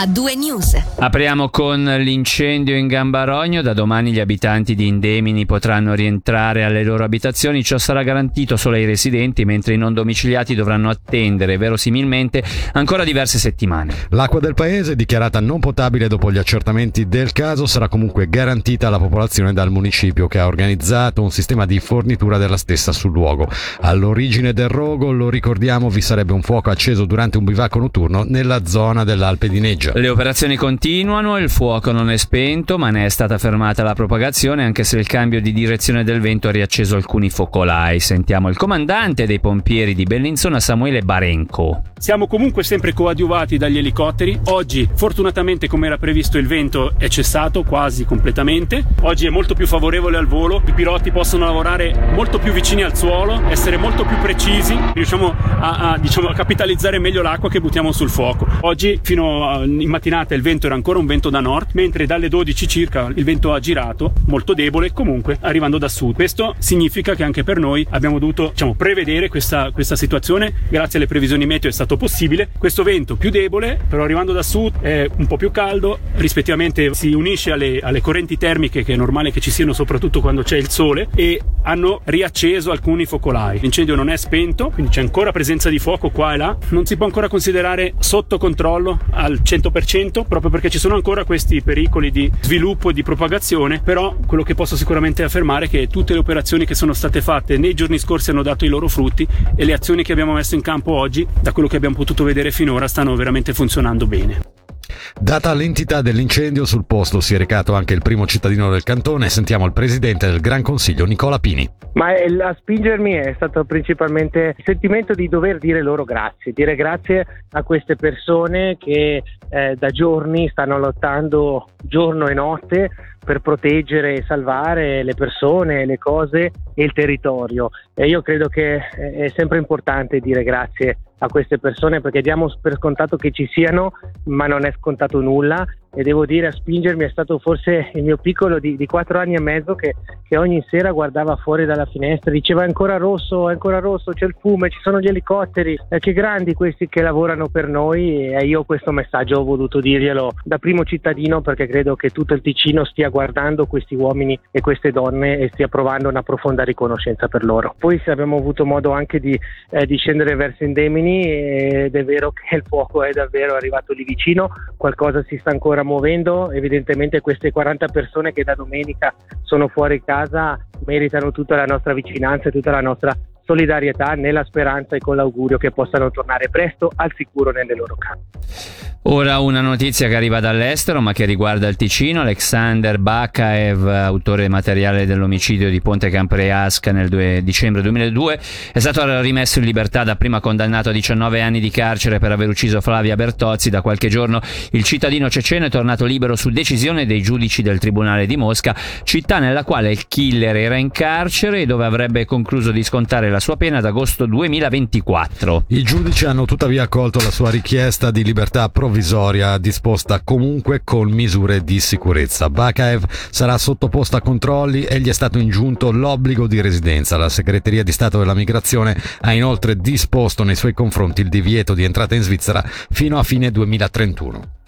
a due news. Apriamo con l'incendio in Gambarogno. Da domani gli abitanti di Indemini potranno rientrare alle loro abitazioni. Ciò sarà garantito solo ai residenti, mentre i non domiciliati dovranno attendere verosimilmente ancora diverse settimane. L'acqua del paese, dichiarata non potabile dopo gli accertamenti del caso, sarà comunque garantita alla popolazione dal municipio che ha organizzato un sistema di fornitura della stessa sul luogo. All'origine del rogo, lo ricordiamo, vi sarebbe un fuoco acceso durante un bivacco notturno nella zona dell'Alpe di Neggia. Le operazioni continuano, il fuoco non è spento, ma ne è stata fermata la propagazione anche se il cambio di direzione del vento ha riacceso alcuni focolai. Sentiamo il comandante dei pompieri di Bellinzona, Samuele Barenco. Siamo comunque sempre coadiuvati dagli elicotteri. Oggi, fortunatamente, come era previsto, il vento è cessato quasi completamente. Oggi è molto più favorevole al volo. I piloti possono lavorare molto più vicini al suolo, essere molto più precisi. Riusciamo a, a, diciamo, a capitalizzare meglio l'acqua che buttiamo sul fuoco. Oggi, fino a, in mattinata il vento era ancora un vento da nord, mentre dalle 12 circa il vento ha girato, molto debole, comunque arrivando da sud. Questo significa che anche per noi abbiamo dovuto diciamo, prevedere questa, questa situazione, grazie alle previsioni meteo è stato possibile. Questo vento più debole, però arrivando da sud è un po' più caldo, rispettivamente si unisce alle, alle correnti termiche che è normale che ci siano soprattutto quando c'è il sole e hanno riacceso alcuni focolai. L'incendio non è spento, quindi c'è ancora presenza di fuoco qua e là, non si può ancora considerare sotto controllo al 100% proprio perché ci sono ancora questi pericoli di sviluppo e di propagazione, però quello che posso sicuramente affermare è che tutte le operazioni che sono state fatte nei giorni scorsi hanno dato i loro frutti e le azioni che abbiamo messo in campo oggi, da quello che abbiamo potuto vedere finora, stanno veramente funzionando bene. Data l'entità dell'incendio, sul posto si è recato anche il primo cittadino del cantone. Sentiamo il presidente del Gran Consiglio, Nicola Pini. Ma a spingermi è stato principalmente il sentimento di dover dire loro grazie, dire grazie a queste persone che eh, da giorni stanno lottando giorno e notte per proteggere e salvare le persone, le cose e il territorio. E io credo che è sempre importante dire grazie a queste persone perché diamo per scontato che ci siano, ma non è scontato nulla e devo dire a spingermi è stato forse il mio piccolo di, di quattro anni e mezzo che, che, ogni sera guardava fuori dalla finestra, diceva ancora rosso, ancora rosso, c'è il fumo, ci sono gli elicotteri, eh, che grandi questi che lavorano per noi e io questo messaggio ho voluto dirglielo da primo cittadino perché credo che tutto il Ticino stia guardando questi uomini e queste donne e stia provando una profonda riconoscenza per loro. Poi abbiamo avuto modo anche di, eh, di scendere verso Indemini ed è vero che il fuoco è davvero arrivato lì vicino, qualcosa si sta ancora muovendo, evidentemente queste 40 persone che da domenica sono fuori casa meritano tutta la nostra vicinanza e tutta la nostra solidarietà nella speranza e con l'augurio che possano tornare presto al sicuro nelle loro case. Ora una notizia che arriva dall'estero ma che riguarda il Ticino. Alexander Bakaev, autore materiale dell'omicidio di Ponte Campreasca nel 2 dicembre 2002, è stato rimesso in libertà da prima condannato a 19 anni di carcere per aver ucciso Flavia Bertozzi. Da qualche giorno il cittadino ceceno è tornato libero su decisione dei giudici del Tribunale di Mosca, città nella quale il killer era in carcere e dove avrebbe concluso di scontare la sua pena ad agosto 2024. I giudici hanno tuttavia accolto la sua richiesta di libertà provvisoria disposta comunque con misure di sicurezza. Bakaev sarà sottoposto a controlli e gli è stato ingiunto l'obbligo di residenza. La segreteria di Stato della Migrazione ha inoltre disposto nei suoi confronti il divieto di entrata in Svizzera fino a fine 2031.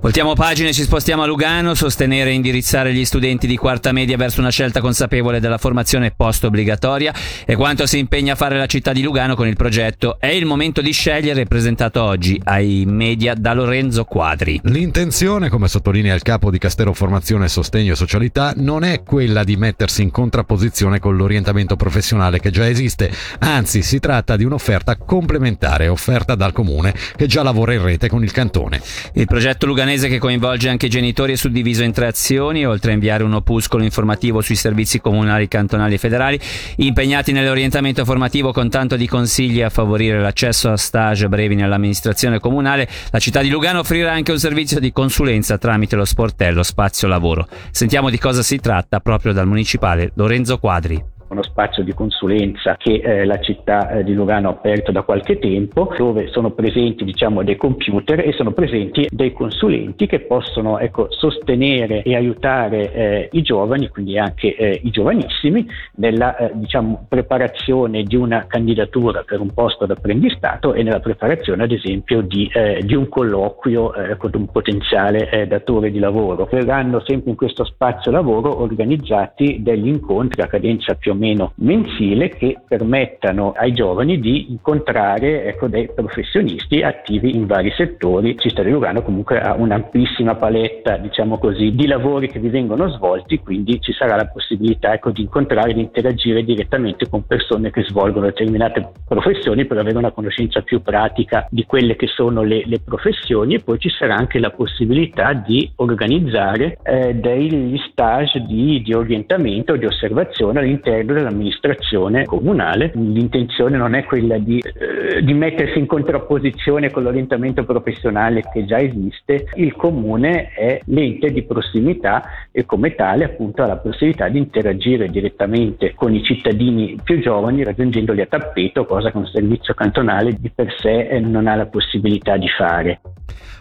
Voltiamo pagina e ci spostiamo a Lugano, sostenere e indirizzare gli studenti di quarta media verso una scelta consapevole della formazione post-obbligatoria e quanto si impegna a fare la città di Lugano con il progetto È il momento di scegliere presentato oggi ai media da Lorenzo Quadri. L'intenzione, come sottolinea il capo di Castero Formazione, Sostegno e Socialità, non è quella di mettersi in contrapposizione con l'orientamento professionale che già esiste, anzi si tratta di un'offerta complementare offerta dal comune che già lavora in rete con il cantone. Il progetto Lugano milanese che coinvolge anche i genitori è suddiviso in tre azioni, oltre a inviare un opuscolo informativo sui servizi comunali, cantonali e federali, impegnati nell'orientamento formativo con tanto di consigli a favorire l'accesso a stage brevi nell'amministrazione comunale, la città di Lugano offrirà anche un servizio di consulenza tramite lo sportello Spazio Lavoro. Sentiamo di cosa si tratta proprio dal municipale Lorenzo Quadri. Uno spazio di consulenza che eh, la città eh, di Lugano ha aperto da qualche tempo, dove sono presenti diciamo, dei computer e sono presenti dei consulenti che possono ecco, sostenere e aiutare eh, i giovani, quindi anche eh, i giovanissimi, nella eh, diciamo, preparazione di una candidatura per un posto d'apprendistato e nella preparazione ad esempio di, eh, di un colloquio con un potenziale datore di lavoro. Verranno sempre in questo spazio lavoro organizzati degli incontri a cadenza più o meno mensile che permettano ai giovani di incontrare ecco, dei professionisti attivi in vari settori. Città di Lugano comunque ha un'amplissima paletta diciamo così, di lavori che vi vengono svolti, quindi ci sarà la possibilità ecco, di incontrare e di interagire direttamente con persone che svolgono determinate professioni per avere una conoscenza più pratica di quelle che sono le, le professioni e poi ci sarà anche la possibilità di organizzare eh, degli stage di, di orientamento, di osservazione all'interno dell'amministrazione comunale. L'intenzione non è quella di, eh, di mettersi in contrapposizione con l'orientamento professionale che già esiste, il comune è l'ente di prossimità e come tale appunto ha la possibilità di interagire direttamente con i cittadini più giovani raggiungendoli a tappeto, cosa che un servizio cantonale di per sé non ha la possibilità di fare.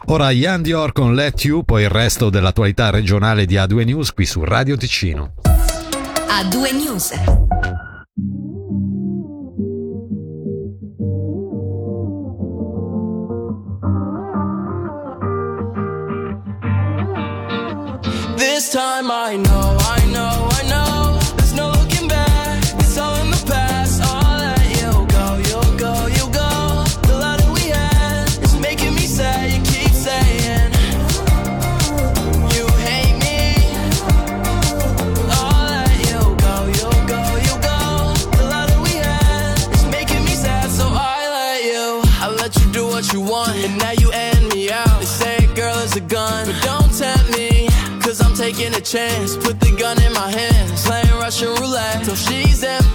Ora Ian Dior con Let You, poi il resto dell'attualità regionale di A2 News qui su Radio Ticino. A2 News. This time I know, I know, I a chance. Put the gun in my hands. Playing Russian roulette till she's empty.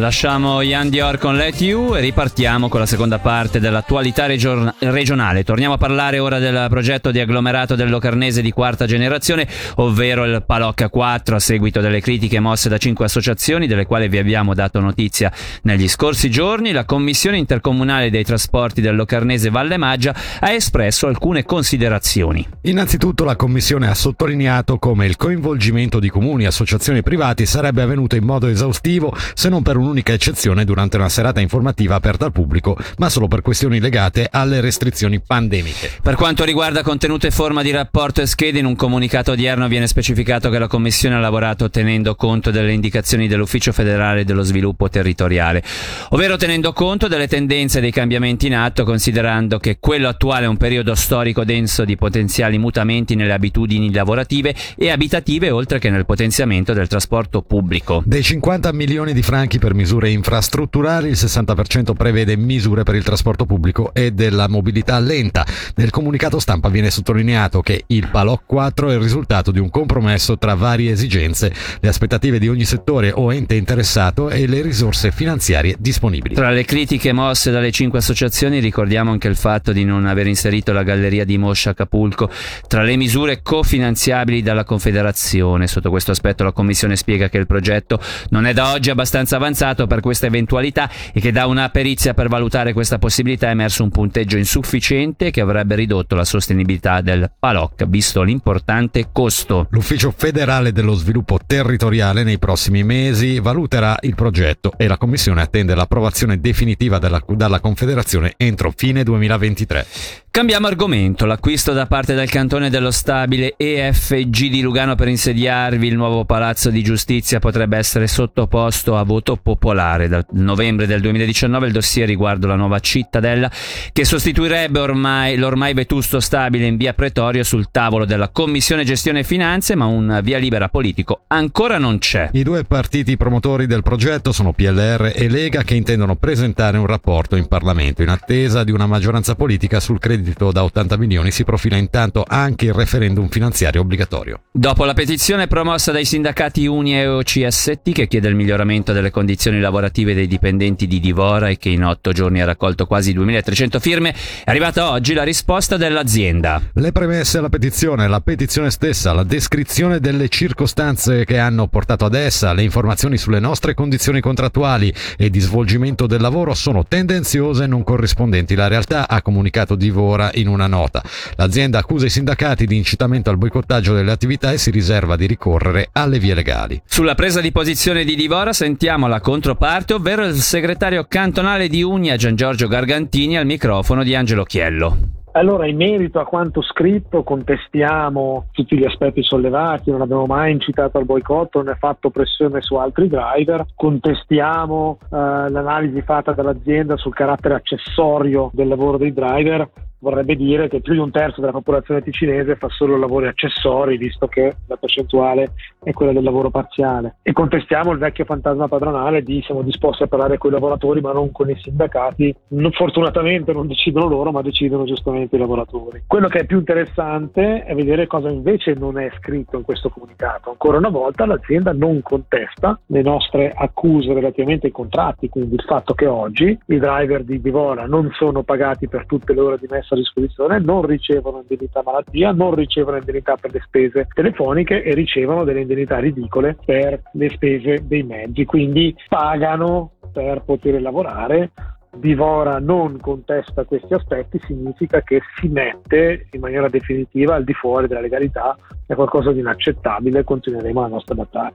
Lasciamo Ian Dior con Let You e ripartiamo con la seconda parte dell'attualità region- regionale. Torniamo a parlare ora del progetto di agglomerato del Locarnese di quarta generazione, ovvero il Palocca 4, a seguito delle critiche mosse da cinque associazioni, delle quali vi abbiamo dato notizia negli scorsi giorni. La Commissione intercomunale dei trasporti del Locarnese Valle Maggia ha espresso alcune considerazioni. Innanzitutto la Commissione ha sottolineato come il coinvolgimento di comuni e associazioni privati sarebbe avvenuto in modo esaustivo se non per un un'unica eccezione durante una serata informativa aperta al pubblico, ma solo per questioni legate alle restrizioni pandemiche. Per quanto riguarda contenuto e forma di rapporto e schede, in un comunicato odierno viene specificato che la Commissione ha lavorato tenendo conto delle indicazioni dell'Ufficio federale dello sviluppo territoriale, ovvero tenendo conto delle tendenze e dei cambiamenti in atto, considerando che quello attuale è un periodo storico denso di potenziali mutamenti nelle abitudini lavorative e abitative, oltre che nel potenziamento del trasporto pubblico. Dei 50 milioni di franchi per misure infrastrutturali, il 60% prevede misure per il trasporto pubblico e della mobilità lenta. Nel comunicato stampa viene sottolineato che il PALOC 4 è il risultato di un compromesso tra varie esigenze, le aspettative di ogni settore o ente interessato e le risorse finanziarie disponibili. Tra le critiche mosse dalle cinque associazioni ricordiamo anche il fatto di non aver inserito la galleria di Moscia Acapulco tra le misure cofinanziabili dalla Confederazione. Sotto questo aspetto la Commissione spiega che il progetto non è da oggi abbastanza avanzato per questa eventualità e che da una perizia per valutare questa possibilità è emerso un punteggio insufficiente che avrebbe ridotto la sostenibilità del PALOC, visto l'importante costo. L'Ufficio federale dello sviluppo territoriale nei prossimi mesi valuterà il progetto e la Commissione attende l'approvazione definitiva della, dalla Confederazione entro fine 2023. Cambiamo argomento, l'acquisto da parte del cantone dello stabile EFG di Lugano per insediarvi il nuovo palazzo di giustizia potrebbe essere sottoposto a voto popolare. Dal novembre del 2019 il dossier riguardo la nuova cittadella che sostituirebbe ormai l'ormai vetusto stabile in via Pretorio sul tavolo della Commissione Gestione e Finanze, ma un via libera politico ancora non c'è. I due partiti promotori del progetto sono PLR e Lega che intendono presentare un rapporto in Parlamento in attesa di una maggioranza politica sul credito reddito da 80 milioni si profila intanto anche il referendum finanziario obbligatorio. Dopo la petizione promossa dai sindacati Uni e OCST che chiede il miglioramento delle condizioni lavorative dei dipendenti di Divora e che in otto giorni ha raccolto quasi 2300 firme, è arrivata oggi la risposta dell'azienda. Le premesse alla petizione, la petizione stessa, la descrizione delle circostanze che hanno portato ad essa, le informazioni sulle nostre condizioni contrattuali e di svolgimento del lavoro sono tendenziose e non corrispondenti. La realtà ha comunicato Divora ora in una nota. L'azienda accusa i sindacati di incitamento al boicottaggio delle attività e si riserva di ricorrere alle vie legali. Sulla presa di posizione di Divora sentiamo la controparte, ovvero il segretario cantonale di Unia Gian Giorgio Gargantini al microfono di Angelo Chiello. Allora, in merito a quanto scritto, contestiamo tutti gli aspetti sollevati, non abbiamo mai incitato al boicotto, né fatto pressione su altri driver, contestiamo eh, l'analisi fatta dall'azienda sul carattere accessorio del lavoro dei driver, vorrebbe dire che più di un terzo della popolazione ticinese fa solo lavori accessori, visto che la percentuale è quella del lavoro parziale. E contestiamo il vecchio fantasma padronale di siamo disposti a parlare con i lavoratori ma non con i sindacati. Non, fortunatamente non decidono loro, ma decidono giustamente i lavoratori. Quello che è più interessante è vedere cosa invece non è scritto in questo comunicato. Ancora una volta l'azienda non contesta le nostre accuse relativamente ai contratti, quindi il fatto che oggi i driver di Divora non sono pagati per tutte le ore di messa a disposizione non ricevono indennità malattia, non ricevono indennità per le spese telefoniche e ricevono delle indennità ridicole per le spese dei mezzi, quindi pagano per poter lavorare Divora non contesta questi aspetti significa che si mette in maniera definitiva al di fuori della legalità, è qualcosa di inaccettabile continueremo la nostra battaglia.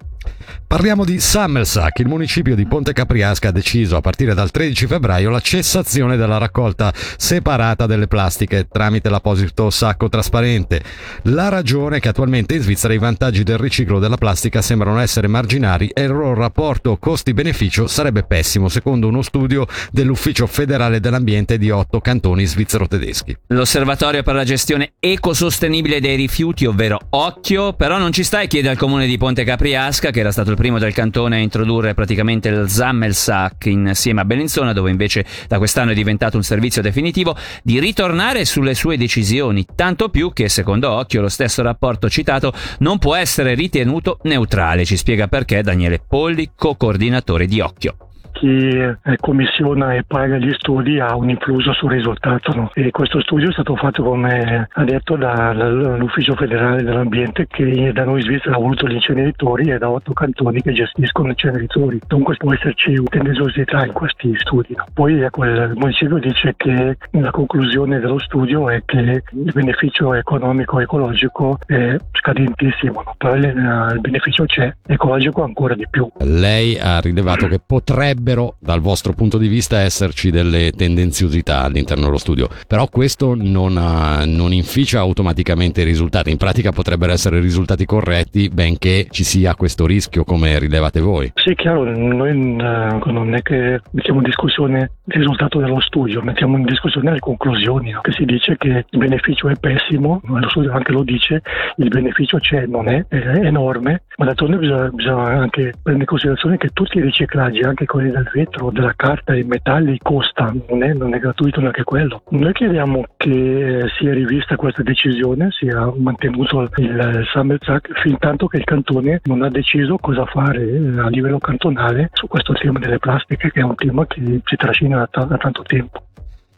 Parliamo di Sammelsack. Il municipio di Ponte Capriasca ha deciso a partire dal 13 febbraio la cessazione della raccolta separata delle plastiche tramite l'apposito sacco trasparente. La ragione è che attualmente in Svizzera i vantaggi del riciclo della plastica sembrano essere marginali e il loro rapporto costi-beneficio sarebbe pessimo, secondo uno studio dell'ufficio Ufficio federale dell'ambiente di otto cantoni svizzero-tedeschi. L'Osservatorio per la gestione ecosostenibile dei rifiuti, ovvero Occhio, però non ci sta e chiede al comune di Ponte Capriasca, che era stato il primo del cantone a introdurre praticamente il Zammelsack insieme a Bellinzona, dove invece da quest'anno è diventato un servizio definitivo, di ritornare sulle sue decisioni, tanto più che secondo Occhio lo stesso rapporto citato non può essere ritenuto neutrale. Ci spiega perché Daniele Polli, co-coordinatore di Occhio chi eh, commissiona e paga gli studi ha un influsso sul risultato. No? E questo studio è stato fatto, come ha detto, dall'Ufficio federale dell'ambiente che da noi in Svizzera ha voluto gli inceneritori e da otto cantoni che gestiscono inceneritori. Dunque può esserci tendenziosità in questi studi. No? Poi ecco, il municipio dice che la conclusione dello studio è che il beneficio economico e ecologico è scadentissimo, no? però il beneficio c'è, ecologico ancora di più. Lei ha rilevato che potrebbe potrebbero dal vostro punto di vista esserci delle tendenziosità all'interno dello studio, però questo non, ha, non inficia automaticamente i risultati, in pratica potrebbero essere risultati corretti benché ci sia questo rischio come rilevate voi. Sì, chiaro, noi uh, non è che mettiamo in discussione il risultato dello studio, mettiamo in discussione le conclusioni, no? che si dice che il beneficio è pessimo, lo studio anche lo dice, il beneficio c'è, non è, è enorme, ma d'altronde bisogna, bisogna anche prendere in considerazione che tutti i riciclaggi, anche quelli del vetro, della carta e metalli costa, non è, non è gratuito neanche quello. Noi chiediamo che sia rivista questa decisione, sia mantenuto il Sammelzack fin tanto che il cantone non ha deciso cosa fare eh, a livello cantonale su questo tema delle plastiche che è un tema che ci trascina da, da tanto tempo.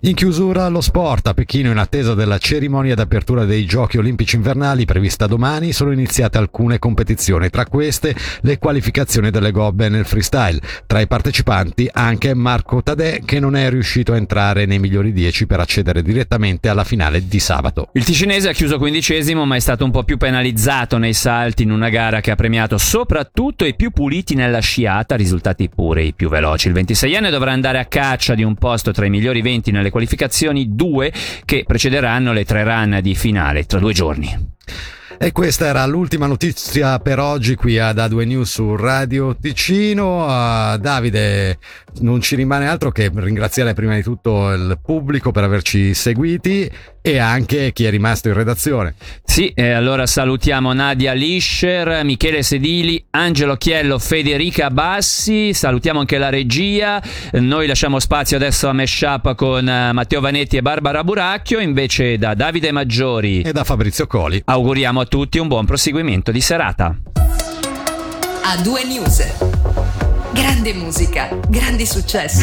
In chiusura lo sport a Pechino in attesa della cerimonia d'apertura dei Giochi Olimpici Invernali prevista domani sono iniziate alcune competizioni, tra queste le qualificazioni delle gobbe nel freestyle. Tra i partecipanti anche Marco Tadè che non è riuscito a entrare nei migliori 10 per accedere direttamente alla finale di sabato. Il ticinese ha chiuso quindicesimo ma è stato un po' più penalizzato nei salti in una gara che ha premiato soprattutto i più puliti nella sciata, risultati pure i più veloci. Il 26enne dovrà andare a caccia di un posto tra i migliori 20 nelle qualificazioni, due che precederanno le tre run di finale tra due giorni. E questa era l'ultima notizia per oggi qui ad A2 News su Radio Ticino. Uh, Davide, non ci rimane altro che ringraziare prima di tutto il pubblico per averci seguiti e anche chi è rimasto in redazione. Sì, e allora salutiamo Nadia Lischer, Michele Sedili, Angelo Chiello, Federica Bassi, salutiamo anche la regia. Noi lasciamo spazio adesso a Meshup con eh, Matteo Vanetti e Barbara Buracchio, invece da Davide Maggiori e da Fabrizio Coli. Auguriamo a tutti un buon proseguimento di serata. A due news. Grande musica, grandi successi.